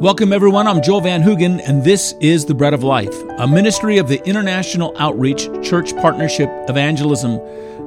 Welcome, everyone. I'm Joel Van Hoogen, and this is The Bread of Life, a ministry of the International Outreach Church Partnership Evangelism.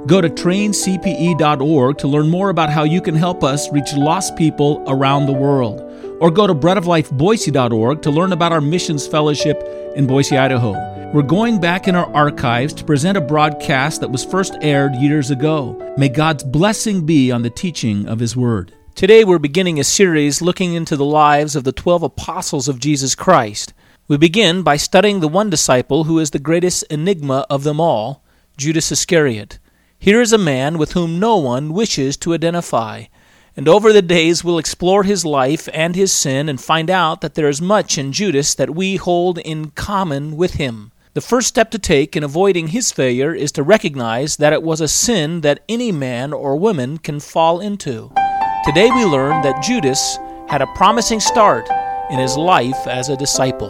Go to traincpe.org to learn more about how you can help us reach lost people around the world. Or go to breadoflifeboise.org to learn about our missions fellowship in Boise, Idaho. We're going back in our archives to present a broadcast that was first aired years ago. May God's blessing be on the teaching of His Word. Today we're beginning a series looking into the lives of the 12 apostles of Jesus Christ. We begin by studying the one disciple who is the greatest enigma of them all, Judas Iscariot. Here is a man with whom no one wishes to identify. And over the days we'll explore his life and his sin and find out that there is much in Judas that we hold in common with him. The first step to take in avoiding his failure is to recognize that it was a sin that any man or woman can fall into. Today we learn that Judas had a promising start in his life as a disciple.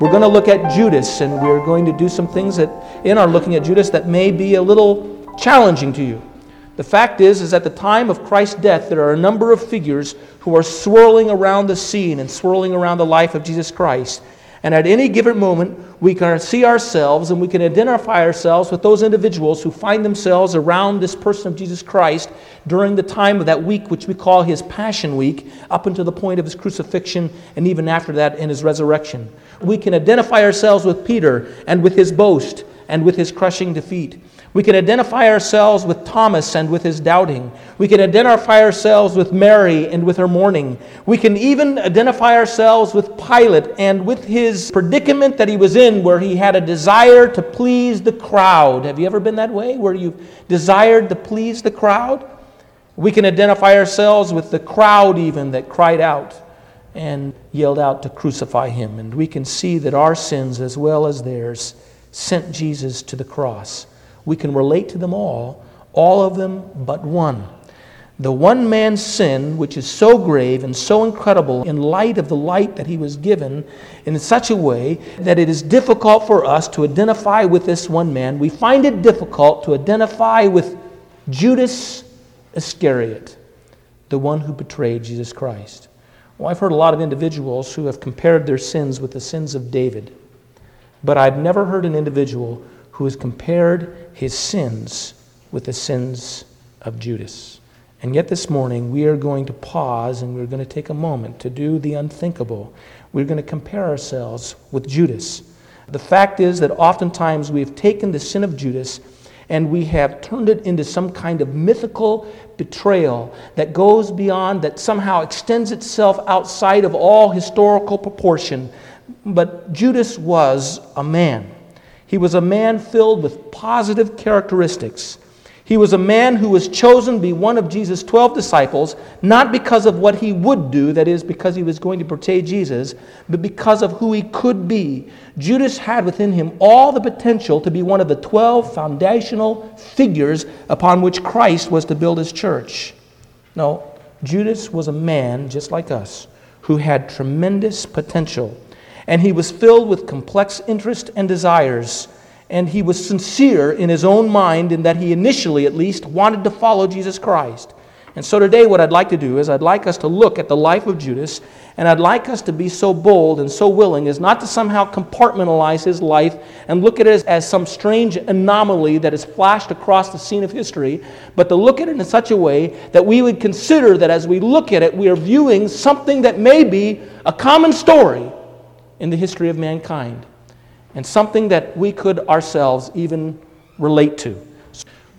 We're going to look at Judas, and we're going to do some things that, in our looking at Judas, that may be a little challenging to you. The fact is, is at the time of Christ's death, there are a number of figures who are swirling around the scene and swirling around the life of Jesus Christ. And at any given moment, we can see ourselves and we can identify ourselves with those individuals who find themselves around this person of Jesus Christ during the time of that week, which we call his Passion Week, up until the point of his crucifixion and even after that in his resurrection. We can identify ourselves with Peter and with his boast and with his crushing defeat. We can identify ourselves with Thomas and with his doubting. We can identify ourselves with Mary and with her mourning. We can even identify ourselves with Pilate and with his predicament that he was in, where he had a desire to please the crowd. Have you ever been that way, where you've desired to please the crowd? We can identify ourselves with the crowd, even that cried out and yelled out to crucify him. And we can see that our sins, as well as theirs, sent Jesus to the cross we can relate to them all, all of them but one. The one man's sin, which is so grave and so incredible in light of the light that he was given, in such a way that it is difficult for us to identify with this one man. We find it difficult to identify with Judas Iscariot, the one who betrayed Jesus Christ. Well, I've heard a lot of individuals who have compared their sins with the sins of David, but I've never heard an individual who has compared his sins with the sins of Judas. And yet, this morning, we are going to pause and we're going to take a moment to do the unthinkable. We're going to compare ourselves with Judas. The fact is that oftentimes we've taken the sin of Judas and we have turned it into some kind of mythical betrayal that goes beyond, that somehow extends itself outside of all historical proportion. But Judas was a man. He was a man filled with positive characteristics. He was a man who was chosen to be one of Jesus' 12 disciples, not because of what he would do, that is, because he was going to portray Jesus, but because of who he could be. Judas had within him all the potential to be one of the 12 foundational figures upon which Christ was to build his church. No, Judas was a man just like us who had tremendous potential and he was filled with complex interest and desires. And he was sincere in his own mind in that he initially, at least, wanted to follow Jesus Christ. And so today, what I'd like to do is I'd like us to look at the life of Judas, and I'd like us to be so bold and so willing as not to somehow compartmentalize his life and look at it as some strange anomaly that has flashed across the scene of history, but to look at it in such a way that we would consider that as we look at it, we are viewing something that may be a common story in the history of mankind and something that we could ourselves even relate to.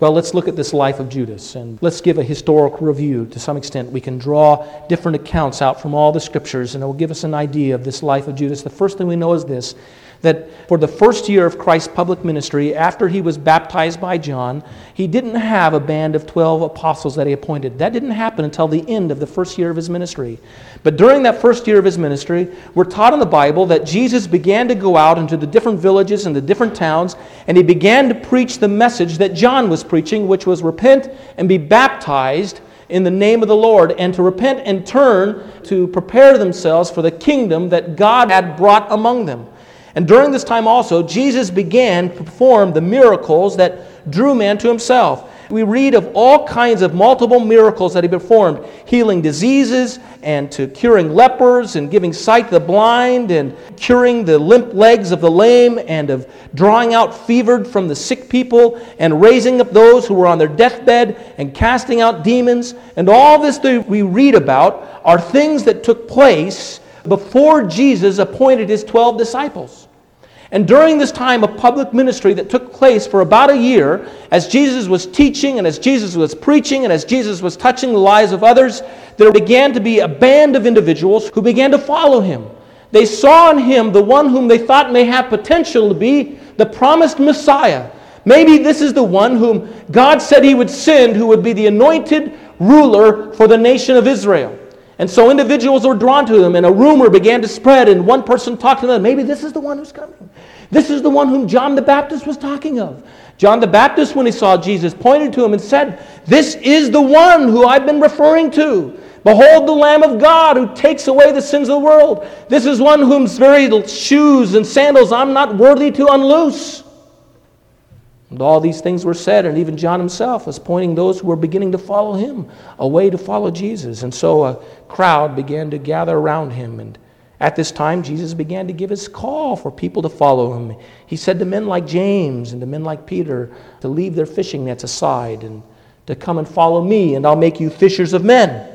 Well, let's look at this life of Judas and let's give a historical review to some extent. We can draw different accounts out from all the scriptures and it will give us an idea of this life of Judas. The first thing we know is this that for the first year of Christ's public ministry, after he was baptized by John, he didn't have a band of 12 apostles that he appointed. That didn't happen until the end of the first year of his ministry. But during that first year of his ministry, we're taught in the Bible that Jesus began to go out into the different villages and the different towns, and he began to preach the message that John was preaching, which was repent and be baptized in the name of the Lord and to repent and turn to prepare themselves for the kingdom that God had brought among them. And during this time also, Jesus began to perform the miracles that drew man to himself. We read of all kinds of multiple miracles that he performed, healing diseases and to curing lepers and giving sight to the blind and curing the limp legs of the lame and of drawing out fevered from the sick people and raising up those who were on their deathbed and casting out demons. And all this that we read about are things that took place before Jesus appointed his 12 disciples. And during this time of public ministry that took place for about a year, as Jesus was teaching and as Jesus was preaching and as Jesus was touching the lives of others, there began to be a band of individuals who began to follow him. They saw in him the one whom they thought may have potential to be the promised Messiah. Maybe this is the one whom God said he would send, who would be the anointed ruler for the nation of Israel. And so individuals were drawn to them, and a rumor began to spread, and one person talked to them. Maybe this is the one who's coming. This is the one whom John the Baptist was talking of. John the Baptist, when he saw Jesus, pointed to him and said, This is the one who I've been referring to. Behold the Lamb of God who takes away the sins of the world. This is one whose very shoes and sandals I'm not worthy to unloose. And all these things were said, and even John himself was pointing those who were beginning to follow him away to follow Jesus. And so a crowd began to gather around him. And at this time, Jesus began to give his call for people to follow him. He said to men like James and to men like Peter to leave their fishing nets aside and to come and follow me, and I'll make you fishers of men.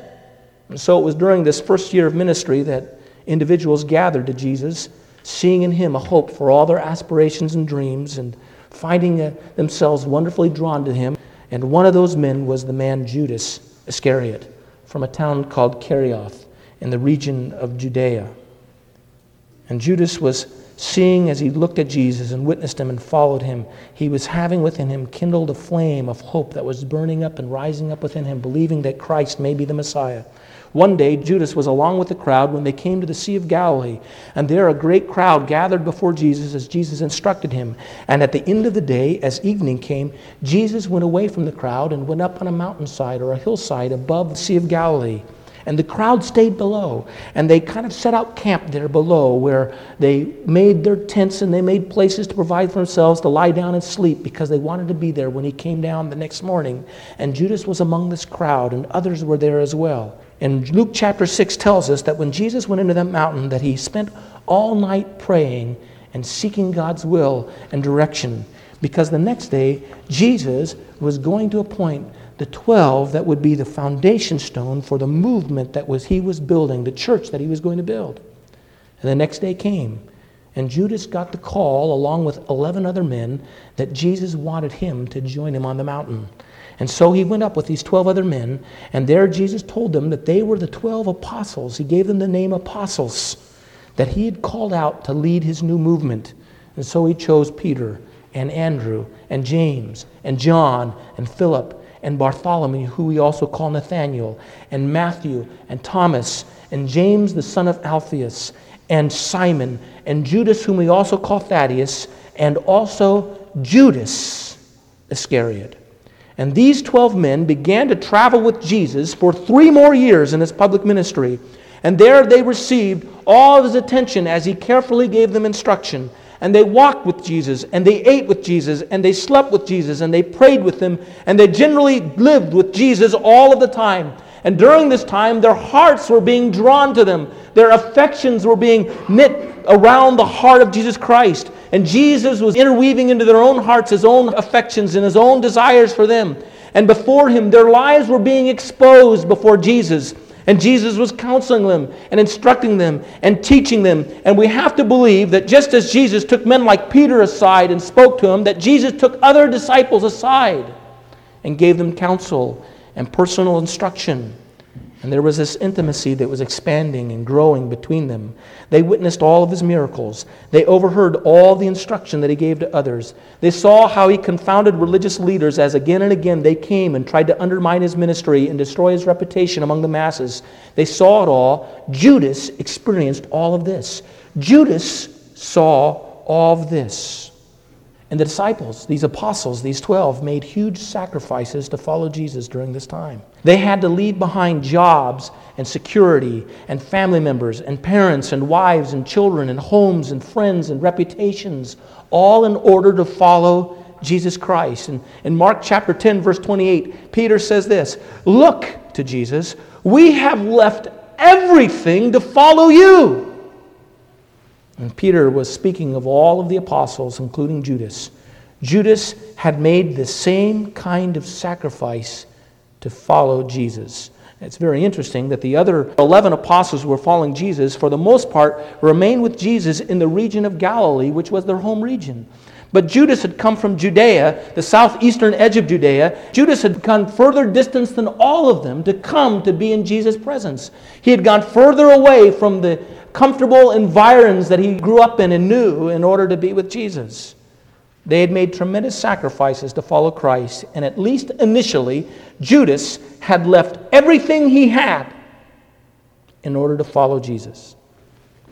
And so it was during this first year of ministry that individuals gathered to Jesus, seeing in him a hope for all their aspirations and dreams and finding uh, themselves wonderfully drawn to him. And one of those men was the man Judas Iscariot from a town called Kerioth in the region of Judea. And Judas was seeing as he looked at Jesus and witnessed him and followed him, he was having within him kindled a flame of hope that was burning up and rising up within him, believing that Christ may be the Messiah. One day, Judas was along with the crowd when they came to the Sea of Galilee, and there a great crowd gathered before Jesus as Jesus instructed him. And at the end of the day, as evening came, Jesus went away from the crowd and went up on a mountainside or a hillside above the Sea of Galilee. And the crowd stayed below. And they kind of set out camp there below where they made their tents and they made places to provide for themselves to lie down and sleep because they wanted to be there when he came down the next morning. And Judas was among this crowd, and others were there as well. And Luke chapter 6 tells us that when Jesus went into that mountain, that he spent all night praying and seeking God's will and direction. Because the next day, Jesus was going to appoint the 12 that would be the foundation stone for the movement that was he was building, the church that he was going to build. And the next day came, and Judas got the call, along with 11 other men, that Jesus wanted him to join him on the mountain. And so he went up with these 12 other men, and there Jesus told them that they were the 12 apostles. He gave them the name apostles that he had called out to lead his new movement. And so he chose Peter and Andrew and James and John and Philip and Bartholomew, who we also call Nathaniel, and Matthew and Thomas and James the son of Alphaeus and Simon and Judas, whom we also call Thaddeus, and also Judas Iscariot. And these 12 men began to travel with Jesus for three more years in his public ministry. And there they received all of his attention as he carefully gave them instruction. And they walked with Jesus, and they ate with Jesus, and they slept with Jesus, and they prayed with him, and they generally lived with Jesus all of the time. And during this time, their hearts were being drawn to them. Their affections were being knit around the heart of Jesus Christ. And Jesus was interweaving into their own hearts his own affections and his own desires for them. And before him, their lives were being exposed before Jesus. And Jesus was counseling them and instructing them and teaching them. And we have to believe that just as Jesus took men like Peter aside and spoke to him, that Jesus took other disciples aside and gave them counsel and personal instruction. And there was this intimacy that was expanding and growing between them. They witnessed all of his miracles. They overheard all the instruction that he gave to others. They saw how he confounded religious leaders as again and again they came and tried to undermine his ministry and destroy his reputation among the masses. They saw it all. Judas experienced all of this. Judas saw all of this. And the disciples, these apostles, these 12, made huge sacrifices to follow Jesus during this time. They had to leave behind jobs and security and family members and parents and wives and children and homes and friends and reputations, all in order to follow Jesus Christ. And in Mark chapter 10, verse 28, Peter says this Look to Jesus, we have left everything to follow you. And Peter was speaking of all of the apostles, including Judas. Judas had made the same kind of sacrifice to follow Jesus. It's very interesting that the other 11 apostles who were following Jesus, for the most part, remained with Jesus in the region of Galilee, which was their home region. But Judas had come from Judea, the southeastern edge of Judea. Judas had gone further distance than all of them to come to be in Jesus' presence. He had gone further away from the comfortable environs that he grew up in and knew in order to be with Jesus. They had made tremendous sacrifices to follow Christ, and at least initially, Judas had left everything he had in order to follow Jesus.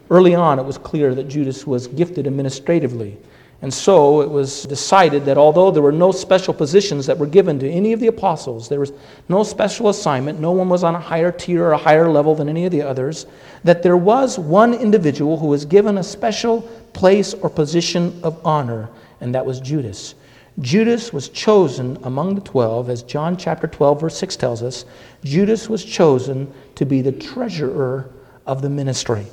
Early on, it was clear that Judas was gifted administratively. And so it was decided that although there were no special positions that were given to any of the apostles, there was no special assignment, no one was on a higher tier or a higher level than any of the others, that there was one individual who was given a special place or position of honor, and that was Judas. Judas was chosen among the twelve, as John chapter 12, verse 6 tells us. Judas was chosen to be the treasurer of the ministry.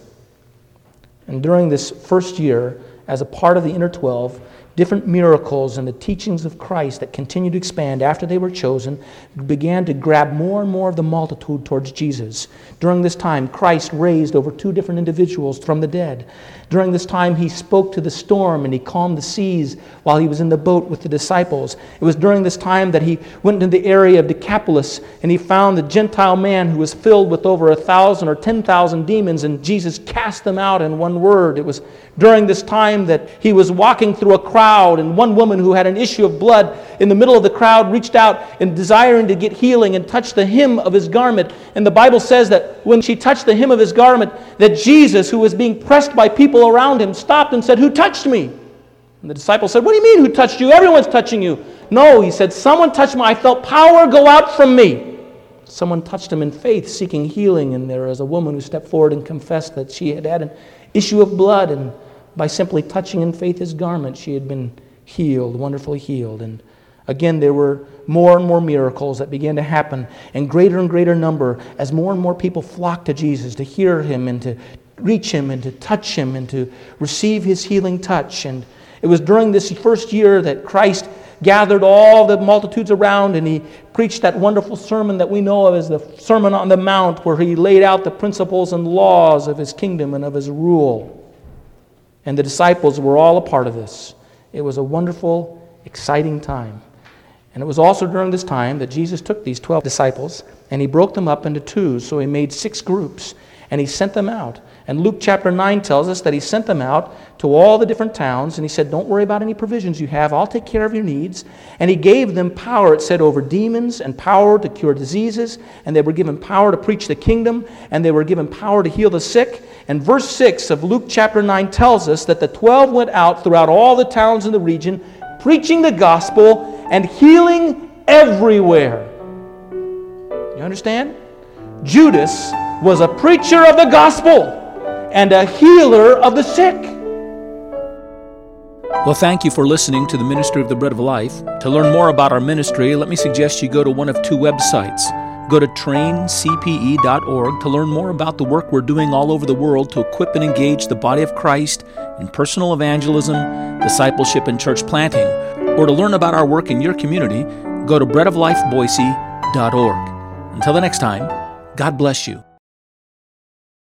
And during this first year, as a part of the inner 12, different miracles and the teachings of Christ that continued to expand after they were chosen began to grab more and more of the multitude towards Jesus. During this time, Christ raised over two different individuals from the dead. During this time, he spoke to the storm and he calmed the seas while he was in the boat with the disciples. It was during this time that he went into the area of Decapolis and he found the Gentile man who was filled with over a thousand or ten thousand demons, and Jesus cast them out in one word. It was during this time that he was walking through a crowd, and one woman who had an issue of blood in the middle of the crowd reached out and desiring to get healing and touched the hem of his garment. And the Bible says that when she touched the hem of his garment, that Jesus, who was being pressed by people around him, stopped and said, Who touched me? And the disciple said, What do you mean, who touched you? Everyone's touching you. No, he said, Someone touched me. I felt power go out from me. Someone touched him in faith, seeking healing, and there was a woman who stepped forward and confessed that she had had an issue of blood and by simply touching in faith his garment, she had been healed, wonderfully healed. And again, there were more and more miracles that began to happen, and greater and greater number as more and more people flocked to Jesus to hear him and to reach him and to touch him and to receive his healing touch. And it was during this first year that Christ gathered all the multitudes around and he preached that wonderful sermon that we know of as the Sermon on the Mount, where he laid out the principles and laws of his kingdom and of his rule. And the disciples were all a part of this. It was a wonderful, exciting time. And it was also during this time that Jesus took these 12 disciples and he broke them up into twos. So he made six groups and he sent them out. And Luke chapter 9 tells us that he sent them out to all the different towns, and he said, Don't worry about any provisions you have, I'll take care of your needs. And he gave them power, it said, over demons and power to cure diseases, and they were given power to preach the kingdom, and they were given power to heal the sick. And verse 6 of Luke chapter 9 tells us that the 12 went out throughout all the towns in the region, preaching the gospel and healing everywhere. You understand? Judas was a preacher of the gospel and a healer of the sick. Well, thank you for listening to the Ministry of the Bread of Life. To learn more about our ministry, let me suggest you go to one of two websites. Go to traincpe.org to learn more about the work we're doing all over the world to equip and engage the body of Christ in personal evangelism, discipleship, and church planting. Or to learn about our work in your community, go to breadoflifeboise.org. Until the next time, God bless you.